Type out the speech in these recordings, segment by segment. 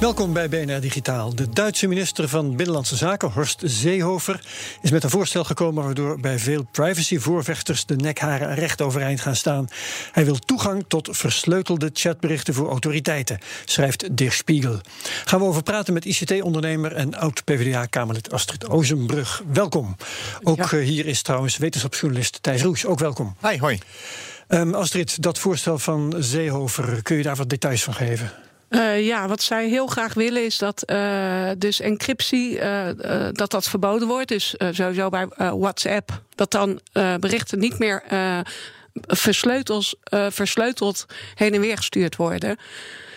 Welkom bij BNR Digitaal. De Duitse minister van Binnenlandse Zaken, Horst Seehofer, is met een voorstel gekomen waardoor bij veel privacyvoorvechters de nekharen recht overeind gaan staan. Hij wil toegang tot versleutelde chatberichten voor autoriteiten, schrijft Der Spiegel. Gaan we over praten met ICT-ondernemer en oud-PVDA-Kamerlid Astrid Ozenbrug. Welkom. Ook ja. hier is trouwens wetenschapsjournalist Thijs Roes. Ook welkom. Hi, hoi. Um, Astrid, dat voorstel van Seehofer, kun je daar wat details van geven? Uh, ja, wat zij heel graag willen is dat uh, dus encryptie uh, dat dat verboden wordt. Dus sowieso bij WhatsApp dat dan berichten niet meer versleuteld heen en weer gestuurd worden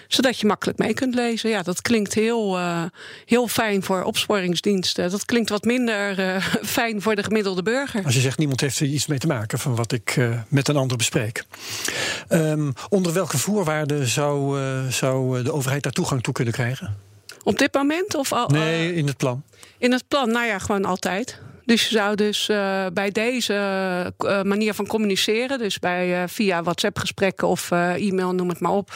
zodat je makkelijk mee kunt lezen. Ja, dat klinkt heel, uh, heel fijn voor opsporingsdiensten. Dat klinkt wat minder uh, fijn voor de gemiddelde burger. Als je zegt niemand heeft er iets mee te maken van wat ik uh, met een ander bespreek. Um, onder welke voorwaarden zou, zou de overheid daar toegang toe kunnen krijgen? Op dit moment? Of al, nee, in het plan. In het plan, nou ja, gewoon altijd. Dus je zou dus uh, bij deze uh, manier van communiceren, dus bij uh, via WhatsApp-gesprekken of e-mail, noem het maar op,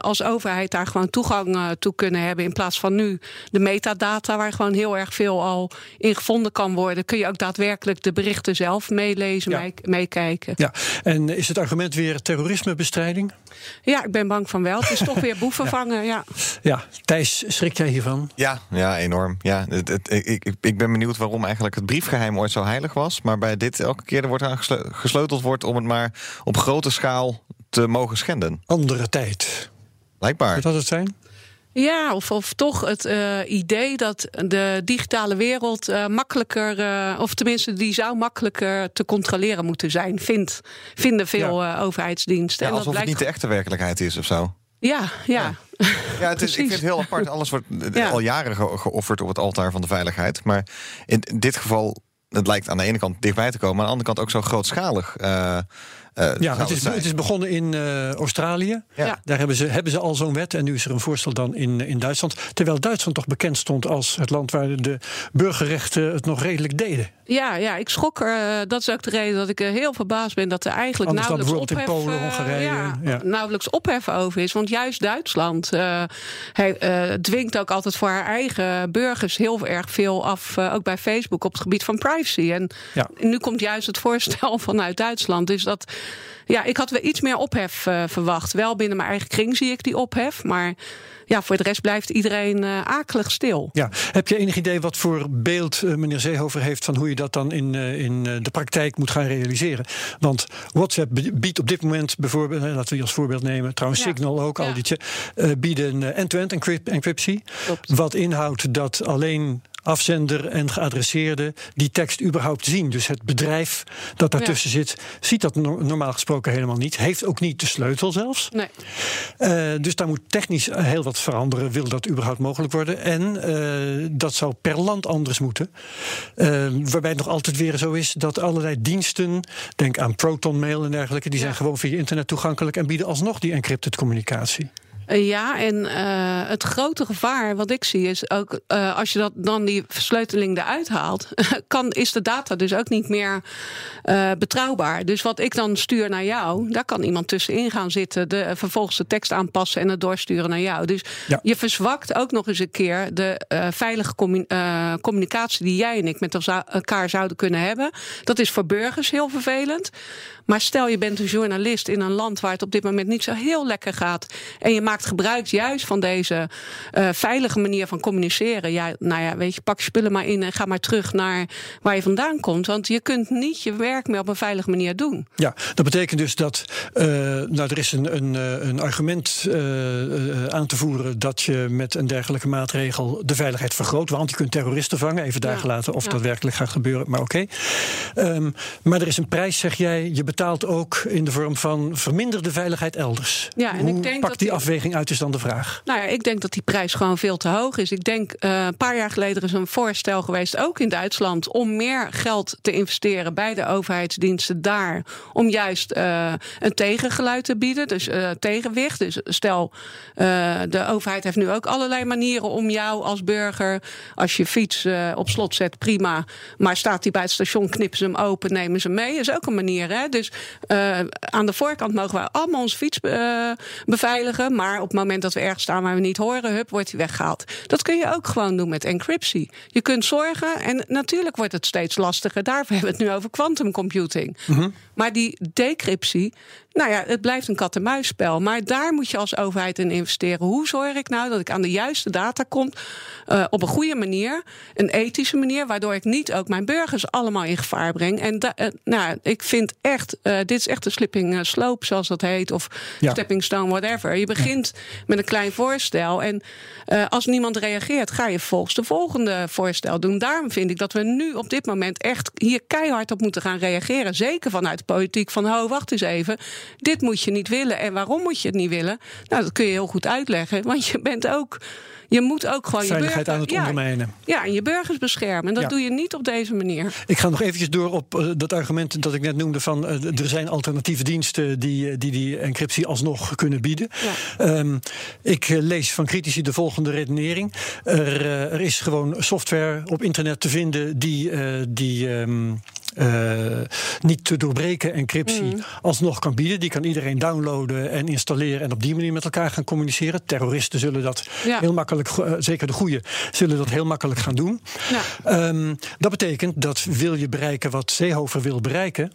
als overheid daar gewoon toegang toe kunnen hebben. In plaats van nu de metadata, waar gewoon heel erg veel al in gevonden kan worden, kun je ook daadwerkelijk de berichten zelf meelezen, ja. meekijken. Ja, en is het argument weer terrorismebestrijding? Ja, ik ben bang van wel. Het is toch weer boeven ja. vangen. Ja. ja, Thijs, schrik jij hiervan? Ja, ja enorm. Ja, het, het, ik, ik ben benieuwd waarom eigenlijk het briefgeheim ooit zo heilig was. Maar bij dit elke keer er wordt aan gesleuteld wordt om het maar op grote schaal te mogen schenden. Andere tijd. Blijkbaar. Moet dat het zijn? Ja, of, of toch het uh, idee dat de digitale wereld uh, makkelijker, uh, of tenminste die zou makkelijker te controleren moeten zijn, vindt, vinden veel ja. overheidsdiensten. Ja, alsof en dat het niet de echte werkelijkheid is of zo. Ja, ja. Ja, het is, ik vind het heel apart. Alles wordt ja. al jaren ge geofferd op het altaar van de veiligheid. Maar in dit geval, het lijkt aan de ene kant dichtbij te komen, maar aan de andere kant ook zo grootschalig. Uh, Uh, ja, het is, het is, begonnen in uh, Australië. Ja. Daar hebben ze, hebben ze al zo'n wet. En nu is er een voorstel dan in, in Duitsland. Terwijl Duitsland toch bekend stond als het land waar de burgerrechten het nog redelijk deden. Ja, ja ik schrok er. Uh, dat is ook de reden dat ik heel verbaasd ben dat er eigenlijk Anders nauwelijks ophef, in Polen, Hongarije, ja, ja. nauwelijks ophef over is. Want juist Duitsland hij, dwingt ook altijd voor haar eigen burgers heel erg veel af. ook bij Facebook op het gebied van privacy. En nu komt juist het voorstel vanuit Duitsland. Dus dat ja, ik had wel iets meer ophef uh, verwacht. Wel binnen mijn eigen kring zie ik die ophef. Maar ja, voor de rest blijft iedereen uh, akelig stil. Ja. Heb je enig idee wat voor beeld uh, meneer Zeehover heeft van hoe je dat dan in, in de praktijk moet gaan realiseren? Want WhatsApp biedt op dit moment bijvoorbeeld, laten we die als voorbeeld nemen, trouwens ja. Signal ook, ja. al die bieden end-to-end -end encryptie. Klopt. Wat inhoudt dat alleen afzender en geadresseerde die tekst überhaupt zien. Dus het bedrijf dat daartussen ja. zit, ziet dat no normaal gesproken helemaal niet. Heeft ook niet de sleutel zelfs. Nee. Uh, dus daar moet technisch heel wat veranderen, wil dat überhaupt mogelijk worden. En uh, dat zou per land anders moeten. Uh, waarbij het nog altijd weer zo is dat allerlei diensten, denk aan Proton Mail en dergelijke, die ja. zijn gewoon via internet toegankelijk en bieden alsnog die encrypted communicatie. Ja, en uh, het grote gevaar wat ik zie is ook uh, als je dat dan die versleuteling eruit haalt, kan, is de data dus ook niet meer uh, betrouwbaar. Dus wat ik dan stuur naar jou, daar kan iemand tussenin gaan zitten, de, vervolgens de tekst aanpassen en het doorsturen naar jou. Dus ja. je verzwakt ook nog eens een keer de veilige commun communicatie die jij en ik met elkaar zouden kunnen hebben. Dat is voor burgers heel vervelend. Maar stel je bent een journalist in een land waar het op dit moment niet zo heel lekker gaat en je maakt gebruik juist van deze uh, veilige manier van communiceren. Ja, nou ja, weet je, pak je spullen maar in en ga maar terug naar waar je vandaan komt. Want je kunt niet je werk meer op een veilige manier doen. Ja, dat betekent dus dat. Uh, nou, er is een, een, een argument uh, aan te voeren dat je met een dergelijke maatregel de veiligheid vergroot. Want je kunt terroristen vangen, even daar gelaten of dat werkelijk gaat gebeuren, maar oké. Okay. Um, maar er is een prijs, zeg jij. Je betaalt ook in de vorm van verminderde veiligheid elders. Ja, en Hoe ik denk pakt dat die die- afweging uit, is dan de vraag. Nou ja, ik denk dat die prijs gewoon veel te hoog is. Ik denk, eh, een paar jaar geleden is een voorstel geweest, ook in Duitsland, om meer geld te investeren bij de overheidsdiensten daar. Om juist eh, een tegengeluid te bieden, dus eh, tegenwicht. Dus stel, de overheid heeft nu ook allerlei manieren om jou als burger, als je fiets op slot zet, prima. Maar staat die bij het station, knippen ze hem open, nemen ze hem mee. is ook een manier. Hè? Dus eh, aan de voorkant mogen we allemaal onze fiets eh, beveiligen. Maar op het moment dat we ergens staan waar we niet horen, hup, wordt hij weggehaald. Dat kun je ook gewoon doen met encryptie. Je kunt zorgen, en natuurlijk wordt het steeds lastiger. Daarvoor hebben we het nu over quantum computing. Maar die decryptie, nou ja, het blijft een kat-en-muisspel. Maar daar moet je als overheid in investeren. Hoe zorg ik nou dat ik aan de juiste data kom eh, op een goede manier, een ethische manier, waardoor ik niet ook mijn burgers allemaal in gevaar breng. En da- eh, nou, ik vind echt, eh, dit is echt een slipping slope, zoals dat heet, of Ja. stepping stone, whatever. Je begint met een klein voorstel en als niemand reageert, ga je volgens de volgende voorstel doen. Daarom vind ik dat we nu op dit moment echt hier keihard op moeten gaan reageren. Zeker vanuit de politiek van, ho, wacht eens even. Dit moet je niet willen. En waarom moet je het niet willen? Nou, dat kun je heel goed uitleggen. Want je bent ook. Je moet ook gewoon Veiligheid je aan burger, het ondermijnen. Ja, en je burgers beschermen. En dat Ja. doe je niet op deze manier. Ik ga nog eventjes door op eh, dat argument dat ik net noemde van eh, er zijn alternatieve diensten die, eh, die die encryptie alsnog kunnen bieden. Ehm, ik lees van critici de volgende redenering. Er, er is gewoon software op internet te vinden die, die ehm, eh, niet te doorbreken encryptie Mm. alsnog kan bieden. Die kan iedereen downloaden en installeren en op die manier met elkaar gaan communiceren. Terroristen zullen dat Ja. heel makkelijk, eh, zeker de goede, zullen dat heel makkelijk gaan doen. Ja. Ehm, dat betekent dat wil je bereiken wat Seehofer wil bereiken,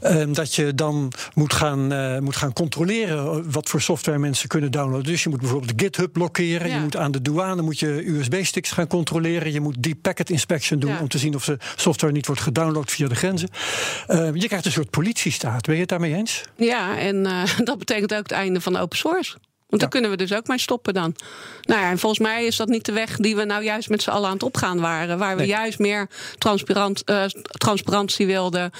ehm, dat je dan moet gaan, eh, moet gaan controleren wat voor software mensen kunnen downloaden. Dus je moet bijvoorbeeld GitHub blokkeren. Ja. Je moet aan de douane moet je USB-sticks gaan controleren. Je moet deep packet inspection doen om te zien of de software niet wordt gedownload via de Ehm, je krijgt een soort politiestaat. Ben je het daarmee eens? Ja, en eh, dat betekent ook het einde van open source. Want daar kunnen we dus ook mee stoppen dan. Nou ja, en volgens mij is dat niet de weg die we nou juist met z'n allen aan het opgaan waren. Waar we Nee. juist meer transparant, eh, transparantie wilden.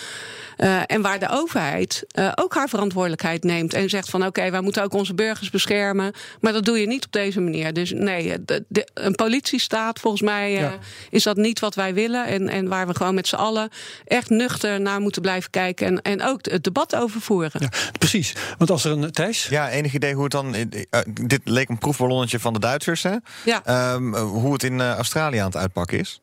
Eh, en waar de overheid eh, ook haar verantwoordelijkheid neemt. En zegt van oké, wij moeten ook onze burgers beschermen. Maar dat doe je niet op deze manier. Dus nee, de, de- een politiestaat, volgens mij eh, Ja. is dat niet wat wij willen. En, en waar we gewoon met z'n allen echt nuchter naar moeten blijven kijken. En, en ook het debat over voeren. Ja, precies. Want als er een Thijs. Ja, enig idee hoe het dan. Eh, dit leek een proefballonnetje van de Duitsers, hè? Ja. Ehm, hoe het in eh, Australië aan het uitpakken is.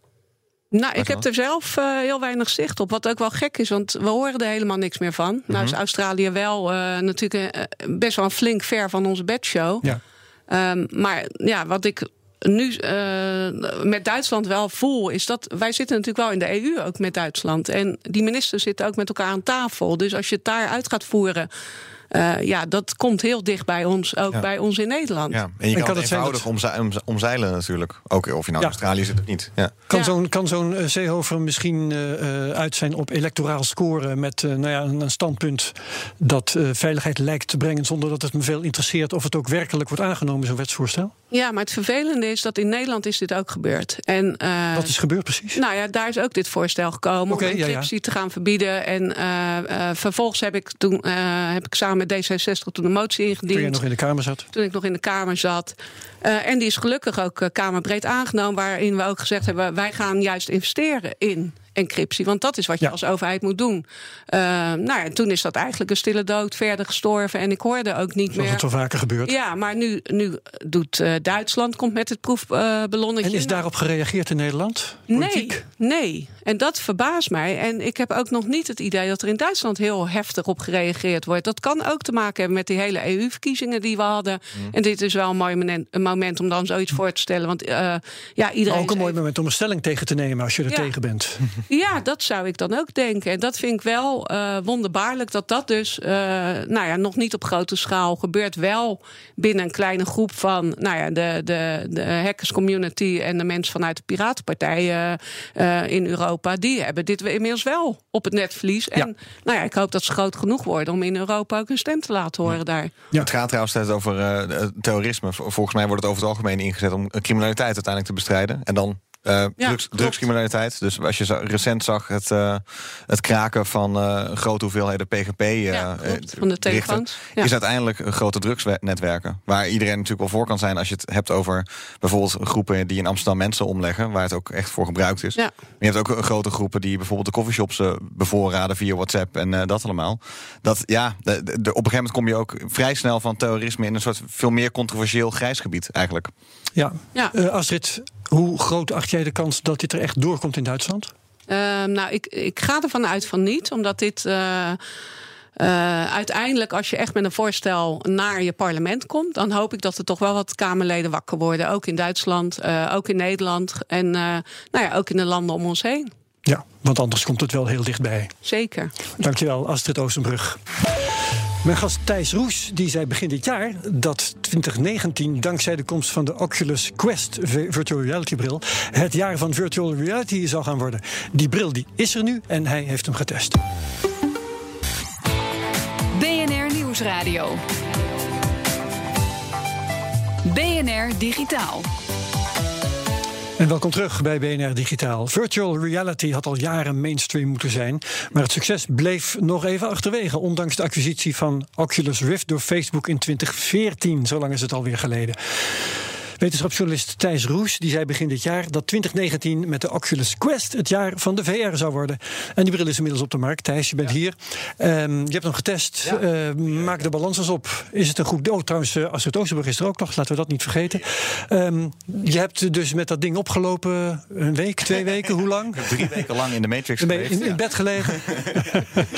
Nou, ik heb er zelf eh, heel weinig zicht op. Wat ook wel gek is, want we horen er helemaal niks meer van. Nou is Australië wel eh, natuurlijk eh, best wel flink ver van onze bedshow. Ja. Ehm, maar ja, wat ik nu eh, met Duitsland wel voel, is dat wij zitten natuurlijk wel in de EU ook met Duitsland. En die ministers zitten ook met elkaar aan tafel. Dus als je het daar uit gaat voeren. Eh, ja, dat komt heel dicht bij ons, ook Ja. bij ons in Nederland. Ja. En je En kan, kan het eenvoudig omze- omze- omzeilen natuurlijk. Ook of je nou Ja. in Australië zit of niet. Ja. Kan Ja. zo'n kan zo'n eh, Seehofer misschien eh, eh, uit zijn op electoraal scoren met eh, nou ja, een, een standpunt dat eh, veiligheid lijkt te brengen zonder dat het me veel interesseert of het ook werkelijk wordt aangenomen, zo'n wetsvoorstel? Ja, maar het vervelende is dat in Nederland is dit ook gebeurd. En, eh, Wat is gebeurd precies? Nou ja, daar is ook dit voorstel gekomen om ja, ja. encryptie te gaan verbieden. En eh, eh, vervolgens heb ik toen heb ik samen met D66 toen een motie ingediend. Toen je nog in de Kamer zat. Toen ik nog in de Kamer zat. En die is gelukkig ook Kamerbreed aangenomen. Waarin we ook gezegd hebben: wij gaan juist investeren in encryptie. Want dat is wat je Ja. als overheid moet doen. Eh, nou ja, toen is dat eigenlijk een stille dood verder gestorven. En ik hoorde ook niet Zoals meer. het wel vaker gebeurt. Ja, maar nu, nu doet eh, Duitsland komt met het proefballonnetje. En is daarop gereageerd in Nederland? Politiek? Nee, nee. En dat verbaast mij. En ik heb ook nog niet het idee dat er in Duitsland heel heftig op gereageerd wordt. Dat kan ook te maken hebben met die hele EU-verkiezingen die we hadden. Mm. En dit is wel een mooi moment, om dan zoiets voor te stellen. Want eh, ja, iedereen. Ook een mooi moment om een stelling tegen te nemen als je er Ja. tegen bent. Ja, dat zou ik dan ook denken. En dat vind ik wel uh, wonderbaarlijk dat dat dus uh, nou ja, nog niet op grote schaal gebeurt. Wel binnen een kleine groep van nou ja, de, de, de hackers community en de mensen vanuit de Piratenpartij uh, in Europa. Die hebben dit inmiddels wel op het netvlies. En ja. nou ja, ik hoop dat ze groot genoeg worden om in Europa ook hun stem te laten horen ja. daar. Ja. Het gaat trouwens steeds over terrorisme. Volgens mij wordt het over het algemeen ingezet om criminaliteit uiteindelijk te bestrijden. En dan uh, ja, drugs, drugscriminaliteit. Dus als je recent zag het, uh, het kraken van uh, grote hoeveelheden PGP. Ja, van de telefoons. Ja. Is uiteindelijk grote drugsnetwerken. Waar iedereen natuurlijk wel voor kan zijn als je het hebt over bijvoorbeeld groepen die in Amsterdam mensen omleggen. Waar het ook echt voor gebruikt is. Ja. Je hebt ook grote groepen die bijvoorbeeld de coffeeshops bevoorraden via WhatsApp en dat allemaal. Dat ja, de, de, op een gegeven moment kom je ook vrij snel van terrorisme in een soort veel meer controversieel grijs gebied eigenlijk. Ja, ja. Astrid, hoe groot acht jij de kans dat dit er echt doorkomt in Duitsland? Uh, nou, ik, ik ga ervan uit van niet, omdat dit. Uh, uh, uiteindelijk, als je echt met een voorstel naar je parlement komt, dan hoop ik dat er toch wel wat Kamerleden wakker worden. Ook in Duitsland, ook in Nederland en nou ja, ook in de landen om ons heen. Ja, want anders komt het wel heel dichtbij. Zeker. Dankjewel, Astrid Oostenbrug. Mijn gast Thijs Roes die zei begin dit jaar dat 2019, dankzij de komst van de Oculus Quest virtual reality bril, het jaar van virtual reality zou gaan worden. Die bril die is er nu en hij heeft hem getest. BNR Nieuwsradio. BNR Digitaal. En welkom terug bij BNR Digitaal. Virtual reality had al jaren mainstream moeten zijn, maar het succes bleef nog even achterwege, ondanks de acquisitie van Oculus Rift door Facebook in 2014. Zo lang is het alweer geleden. Wetenschapsjournalist Thijs Roes die zei begin dit jaar dat 2019 met de Oculus Quest het jaar van de VR zou worden. En die bril is inmiddels op de markt. Thijs, je bent hier. Um, je hebt hem getest. Ja. Uh, maak de balans eens op. Is het een goed. Oh, trouwens, uh, Astrid Oosterburg is er ook nog. Laten we dat niet vergeten. Um, je hebt dus met dat ding opgelopen een week, twee weken. Hoe lang? Drie weken lang in de Matrix geweest. In, in bed gelegen.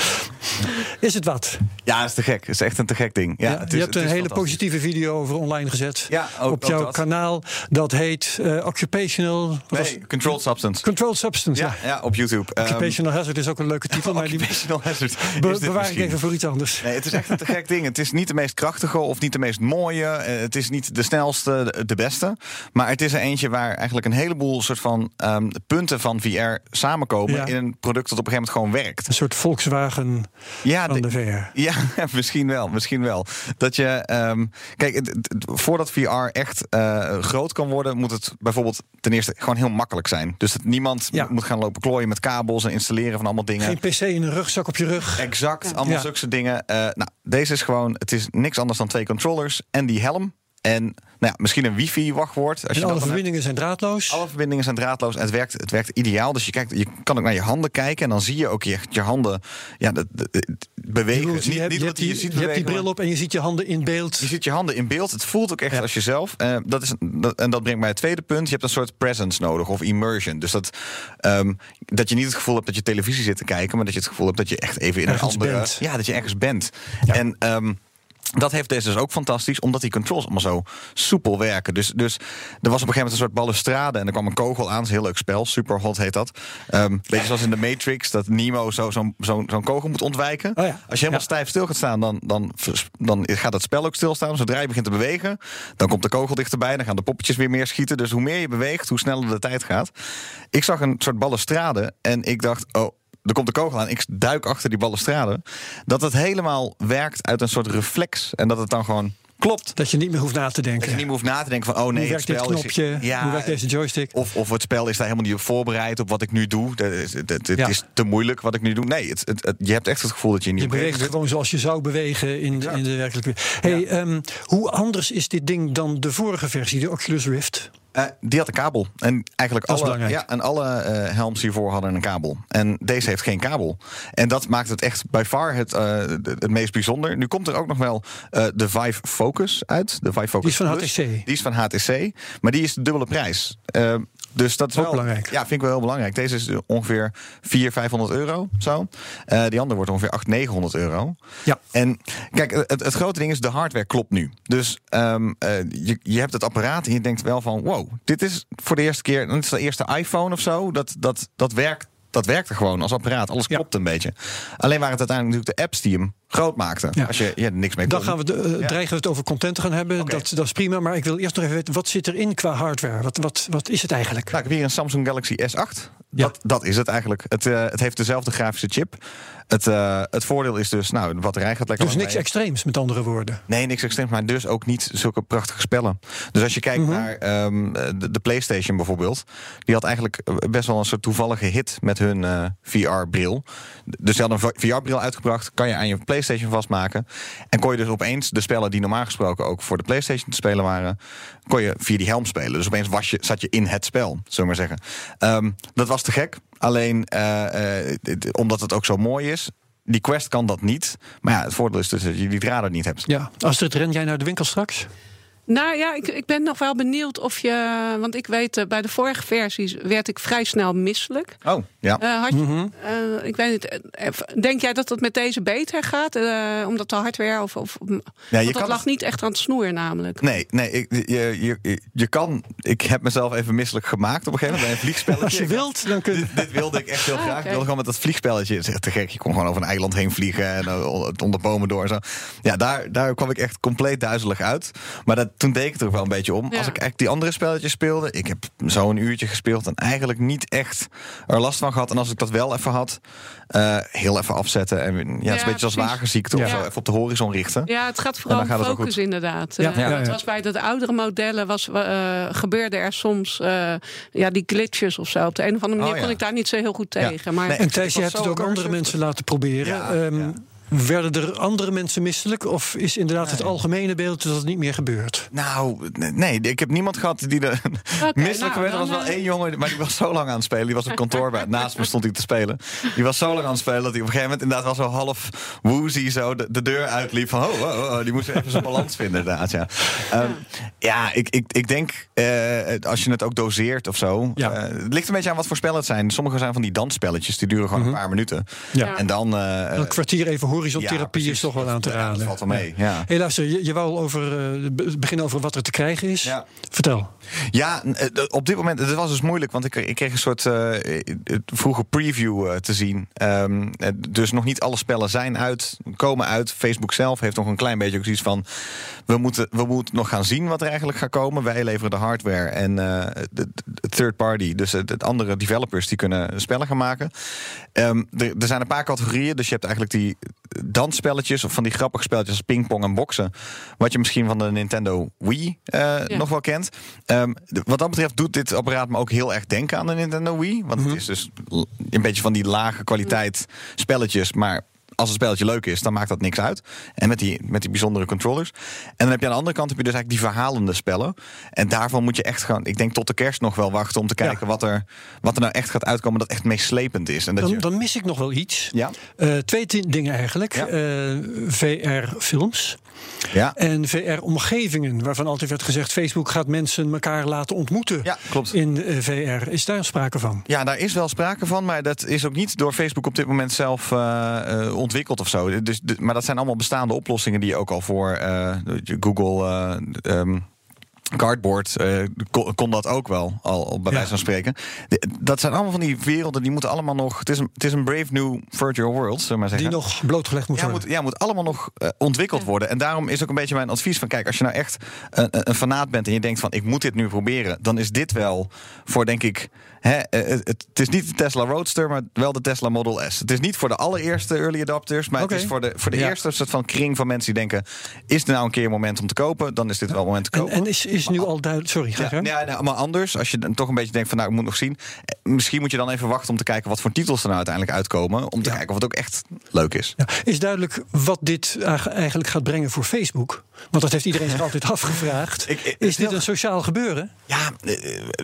is het wat? Ja, het is te gek. Het is echt een te gek ding. Ja, ja het is, je hebt een hele positieve video over online gezet. Ja, ook, op jouw ook dat. Kanaal. Dat heet uh, Occupational... Nee, Controlled Substance. Controlled Substance, ja. Ja, ja op YouTube. Occupational um, Hazard is ook een leuke titel. maar die Occupational Hazard. Be bewaar ik even voor iets anders. Nee, het is echt een te gek ding. Het is niet de meest krachtige of niet de meest mooie. Het is niet de snelste, de, de beste. Maar het is er eentje waar eigenlijk een heleboel soort van um, punten van VR samenkomen... Ja. in een product dat op een gegeven moment gewoon werkt. Een soort Volkswagen ja, van de, de VR. Ja, misschien wel. Misschien wel. Dat je... Um, kijk, voordat VR echt... Uh, groot kan worden, moet het bijvoorbeeld ten eerste gewoon heel makkelijk zijn. Dus dat niemand ja. moet gaan lopen klooien met kabels en installeren van allemaal dingen. Geen PC in een rugzak op je rug. Exact, ja. allemaal ja. zulke dingen. Uh, nou, deze is gewoon, het is niks anders dan twee controllers en die helm. En nou ja, misschien een wifi-wachtwoord. Als je alle verbindingen hebt. zijn draadloos? Alle verbindingen zijn draadloos en het werkt, het werkt ideaal. Dus je, kijkt, je kan ook naar je handen kijken en dan zie je ook je, je handen ja, de, de, de, bewegen. Je, niet, hebt, niet je, hebt die, je, ziet je bewegen, hebt die bril op en je ziet je handen in beeld. Je ziet je handen in beeld. Het voelt ook echt ja. als jezelf. Uh, dat is, dat, en dat brengt mij het tweede punt. Je hebt een soort presence nodig of immersion. Dus dat, um, dat je niet het gevoel hebt dat je televisie zit te kijken, maar dat je het gevoel hebt dat je echt even in ergens een andere. Bent. Ja, dat je ergens bent. Ja. En. Um, dat heeft deze dus ook fantastisch, omdat die controls allemaal zo soepel werken. Dus, dus er was op een gegeven moment een soort balustrade en er kwam een kogel aan. Dat is een heel leuk spel, Superhot heet dat. Um, beetje zoals in de Matrix, dat Nemo zo'n zo, zo, zo kogel moet ontwijken. Oh ja. Als je helemaal ja. stijf stil gaat staan, dan, dan, dan gaat het spel ook stilstaan. Zodra je begint te bewegen, dan komt de kogel dichterbij. Dan gaan de poppetjes weer meer schieten. Dus hoe meer je beweegt, hoe sneller de tijd gaat. Ik zag een soort balustrade en ik dacht, oh, er komt de kogel aan, ik duik achter die balustrade. Dat het helemaal werkt uit een soort reflex. En dat het dan gewoon klopt. Dat je niet meer hoeft na te denken. Dat je niet meer hoeft na te denken van, oh nee, hoe werkt het spel dit knopje, is... Ja, hoe werkt deze joystick? Of, of het spel is daar helemaal niet op voorbereid op wat ik nu doe. Het, het, het ja. is te moeilijk wat ik nu doe. Nee, het, het, je hebt echt het gevoel dat je niet Je beweegt gewoon zoals je zou bewegen in, ja. in de werkelijke... Hey, um, hoe anders is dit ding dan de vorige versie, de Oculus Rift? Uh, die had een kabel. En eigenlijk dat alle, ja, en alle uh, helms hiervoor hadden een kabel. En deze heeft geen kabel. En dat maakt het echt by far het, uh, het meest bijzonder. Nu komt er ook nog wel de Vive Focus uit. De Vive Focus die is van. HTC. Die is van HTC. Maar die is de dubbele prijs. Dus dat is ook wel belangrijk. Ja, vind ik wel heel belangrijk. Deze is ongeveer 400, 500 euro. Zo. Uh, die andere wordt ongeveer 800, 900 euro. Ja. En kijk, het, het grote ding is, de hardware klopt nu. Dus um, uh, je, je hebt het apparaat en je denkt wel van, wow, dit is voor de eerste keer, dit is de eerste iPhone of zo. Dat, dat, dat werkt dat werkte gewoon als apparaat. Alles klopt een beetje. Alleen waren het uiteindelijk natuurlijk de apps die hem groot maakten. Als je ja, niks mee kon. Dan gaan we de, uh, dreigen we het over content te gaan hebben. Dat, dat is prima. Maar ik wil eerst nog even weten, wat zit erin qua hardware? Wat, wat, wat is het eigenlijk? Nou, ik heb hier een Samsung Galaxy S8. Dat, dat is het eigenlijk. Het, uh, het heeft dezelfde grafische chip. Het, uh, het voordeel is dus, nou, de batterij gaat lekker. Dus niks mee. extreems, met andere woorden. Nee, niks extreems, maar dus ook niet zulke prachtige spellen. Dus als je kijkt mm -hmm. naar um, de, de, PlayStation bijvoorbeeld, die had eigenlijk best wel een soort toevallige hit met hun uh, VR-bril. Dus ze hadden een VR-bril uitgebracht, kan je aan je PlayStation vastmaken. En kon je dus opeens de spellen die normaal gesproken ook voor de PlayStation te spelen waren, kon je via die helm spelen. Dus opeens was je, zat je in het spel, zullen we maar zeggen. Um, dat was te gek. Alleen uh, uh, omdat het ook zo mooi is. Die Quest kan dat niet. Maar ja, het voordeel is dus dat je die draden niet hebt. Ja, Astrid, ren jij naar de winkel straks? Nou ja, ik, ik ben nog wel benieuwd of je. Want ik weet, uh, bij de vorige versies werd ik vrij snel misselijk. Oh, ja. Uh, had je, mm -hmm. uh, ik weet niet. Denk jij dat dat met deze beter gaat? omdat de hardware of. of ja, je dat kan... lag niet echt aan het snoer, namelijk. Nee, nee ik, je, je, je kan. Ik heb mezelf even misselijk gemaakt op een gegeven moment bij een vliegspelletje. Als je wilt, dan kun je. Dit, dit wilde ik echt heel graag. Ah, okay. Ik wilde gewoon met dat vliegspelletje. Het is echt te gek. Je kon gewoon over een eiland heen vliegen en onder bomen door. En zo. Ja, daar, daar kwam ik echt compleet duizelig uit. Maar dat toen deed ik het er wel een beetje om. Ja. Als ik echt die andere spelletjes speelde, ik heb zo een uurtje gespeeld en eigenlijk niet echt er last van gehad. En als ik dat wel even had, uh, heel even afzetten. En ja, het is een beetje als wagenziekte of zo, even op de horizon richten. Ja, het gaat vooral om focus inderdaad. Ja. Uh, het was bij dat oudere modellen was, uh, gebeurde er soms ja, die glitches of zo. Op de een of andere manier oh, kon ik daar niet zo heel goed tegen. Maar nee, en Thijs, je hebt het ook andere mensen laten proberen. Um, werden er andere mensen misselijk? Of is inderdaad nee. het algemene beeld dat het niet meer gebeurt? Nou, nee, ik heb niemand gehad die er okay, misselijk nou, werd. Er was wel één jongen, maar die was zo lang aan het spelen. Die was op kantoor bij. Naast me stond hij te spelen. Die was zo lang aan het spelen dat hij op een gegeven moment inderdaad wel zo half woozy zo de, de deur uitliep. Van, oh, oh, oh, die moest even zijn balans vinden, inderdaad. Ja, um, ja ik, ik, ik denk uh, als je het ook doseert of zo. Ja. Uh, het ligt een beetje aan wat voor spellen het zijn. Sommige zijn van die dansspelletjes, die duren gewoon mm -hmm. een paar minuten. Ja. En dan. Uh, een kwartier even horizontherapie ja, is toch wel aan te raden. dat valt wel mee. Ja. Hey, luister, je, je wou over, uh, beginnen over wat er te krijgen is. Ja. Vertel. Ja, op dit moment, het was dus moeilijk, want ik, ik kreeg een soort uh, vroege preview uh, te zien. Um, dus nog niet alle spellen zijn uit, komen uit. Facebook zelf heeft nog een klein beetje ook zoiets van: we moeten, we moeten nog gaan zien wat er eigenlijk gaat komen. Wij leveren de hardware en de, de third party, dus de andere developers, die kunnen spellen gaan maken. Um, er, er zijn een paar categorieën, dus je hebt eigenlijk die dansspelletjes of van die grappige spelletjes als pingpong en boksen. Wat je misschien van de Nintendo Wii uh, ja. nog wel kent. Um, wat dat betreft doet dit apparaat me ook heel erg denken aan de Nintendo Wii. Want mm -hmm. het is dus een beetje van die lage kwaliteit spelletjes, maar als het spelletje leuk is, dan maakt dat niks uit. En met die, met die bijzondere controllers. En dan heb je aan de andere kant heb je dus eigenlijk die verhalende spellen. En daarvan moet je echt gaan. Ik denk tot de kerst nog wel wachten om te kijken ja. wat, er, wat er nou echt gaat uitkomen dat echt meeslepend is. En dat dan, je... dan mis ik nog wel iets. Ja? Uh, twee dingen eigenlijk. Ja. Uh, VR-films. Ja. En VR-omgevingen, waarvan altijd werd gezegd: Facebook gaat mensen elkaar laten ontmoeten ja, klopt. in uh, VR. Is daar sprake van? Ja, daar is wel sprake van, maar dat is ook niet door Facebook op dit moment zelf uh, ontwikkeld of zo. Dus, maar dat zijn allemaal bestaande oplossingen die je ook al voor Google. Um, Cardboard uh, kon, kon, dat ook wel, al, al bij ja. wijze van spreken. De, dat zijn allemaal van die werelden, die moeten allemaal nog... Het is een, het is een brave new virtual world, zullen maar zeggen. Die nog blootgelegd moet ja, worden. Moet, ja, moet allemaal nog uh, ontwikkeld ja. worden. En daarom is ook een beetje mijn advies van... kijk, als je nou echt een, een fanaat bent en je denkt van... ik moet dit nu proberen, dan is dit wel voor, denk ik... Hè, het, het, is niet de Tesla Roadster, maar wel de Tesla Model S. Het is niet voor de allereerste early adopters, maar okay. het is voor de, voor de ja. eerste soort van kring van mensen die denken: is er nou een keer een moment om te kopen? Dan is dit wel een moment te kopen. En, en is, is nu al duidelijk. Sorry, ga ja, ja, nou, maar anders, als je dan toch een beetje denkt van nou, ik moet nog zien. Misschien moet je dan even wachten om te kijken wat voor titels er nou uiteindelijk uitkomen. Om te ja. kijken of het ook echt leuk is. Ja. Is duidelijk wat dit eigenlijk gaat brengen voor Facebook? Want dat heeft iedereen zich altijd afgevraagd. Ik, ik, is dit een sociaal gebeuren? Ja,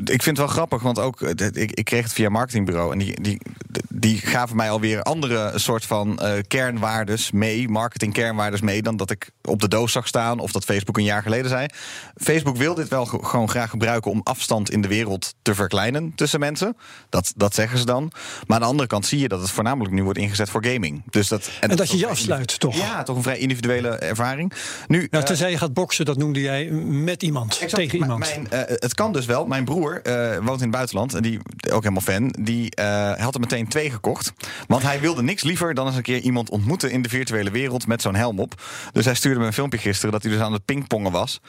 ik vind het wel grappig, want ook ik, ik kreeg het via marketingbureau en die, die, die gaven mij alweer andere soort van uh, kernwaardes mee, marketing kernwaardes mee, dan dat ik op de doos zag staan of dat Facebook een jaar geleden zei. Facebook wil dit wel gewoon graag gebruiken om afstand in de wereld te verkleinen tussen mensen. Dat, dat zeggen ze dan. Maar aan de andere kant zie je dat het voornamelijk nu wordt ingezet voor gaming. Dus dat, en, en dat, dat je je afsluit, toch? Ja, toch een vrij individuele ervaring. Nu, ja, tenzij je gaat boksen, dat noemde jij met iemand, exact, tegen iemand. Mijn, uh, het kan dus wel. Mijn broer uh, woont in het buitenland en die ook helemaal fan, die uh, had er meteen twee gekocht. Want hij wilde niks liever dan eens een keer iemand ontmoeten in de virtuele wereld met zo'n helm op. Dus hij stuurde me een filmpje gisteren dat hij dus aan het pingpongen was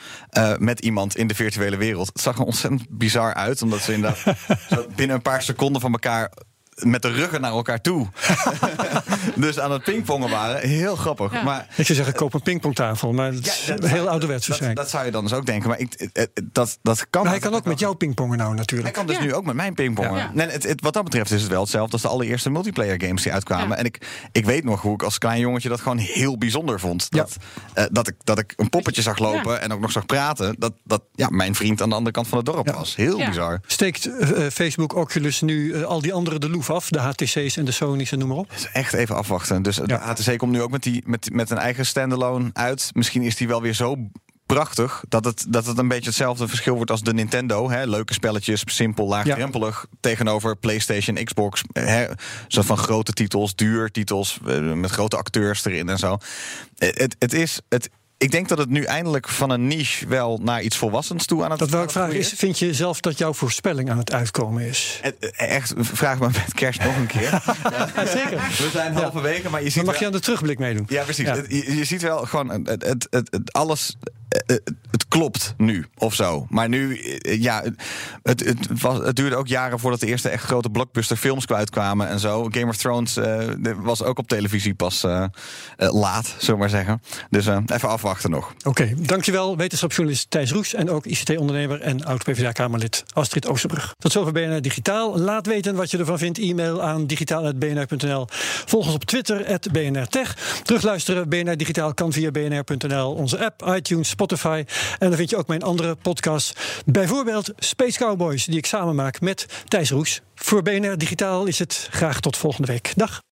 met iemand in de virtuele wereld. Het zag er ontzettend bizar uit, omdat ze inderdaad binnen een paar seconden van elkaar met de ruggen naar elkaar toe. dus aan het pingpongen waren. Heel grappig. Ja. Maar, ik zou zeggen, koop een pingpongtafel. Maar is ja, heel ouderwets dat, zijn. Dat zou je dan dus ook denken. Maar ik, dat, dat kan. Maar hij kan ook met jou pingpongen nou natuurlijk. Hij kan dus nu ook met mijn pingpongen. Nee, het, het, wat dat betreft is het wel hetzelfde als de allereerste multiplayer games die uitkwamen. En ik, ik weet nog hoe ik als klein jongetje dat gewoon heel bijzonder vond. Dat, uh, dat, ik, dat ik een poppetje zag lopen en ook nog zag praten. Dat, dat ja, mijn vriend aan de andere kant van het dorp was. Heel bizar. Steekt uh, Facebook, Oculus nu uh, al die andere de loef af? De HTC's en de Sony's en noem maar op? Dus echt even afwachten. Dus de HTC komt nu ook met, die, met, met een eigen standalone uit. Misschien is die wel weer zo prachtig dat het, dat het een beetje hetzelfde verschil wordt als de Nintendo. Hè? Leuke spelletjes, simpel, laagdrempelig. Ja. Tegenover PlayStation, Xbox. Hè? Zo van grote titels, duur titels. Met grote acteurs erin en zo. Het, het is. Het, ik denk dat het nu eindelijk van een niche wel naar iets volwassens toe aan het Dat wil ik vragen is, vind je zelf dat jouw voorspelling aan het uitkomen is? Echt, vraag me met kerst nog een keer. ja, zeker. We zijn halverwege, maar je ziet Dan mag wel, je aan de terugblik meedoen. Ja, precies. Ja. Je, je, ziet wel gewoon, het, het, het alles het klopt nu of zo. Maar nu, ja, het, het, was, het duurde ook jaren voordat de eerste echt grote blockbuster films uitkwamen en zo. Game of Thrones was ook op televisie pas laat, zullen maar zeggen. Dus even afwachten nog. Oké, dankjewel wetenschapsjournalist Thijs Roes en ook ICT-ondernemer en oud-PVDA-Kamerlid Astrid Oosterbrug. Tot zover BNR Digitaal. Laat weten wat je ervan vindt. E-mail aan digitaal.bnr.nl. Volg ons op Twitter, BNR Tech. Terugluisteren, BNR Digitaal kan via bnr.nl. Onze app, iTunes, Spotify. En dan vind je ook mijn andere podcasts. Bijvoorbeeld Space Cowboys, die ik samen maak met Thijs Roes. Voor BNR Digitaal is het graag tot volgende week. Dag.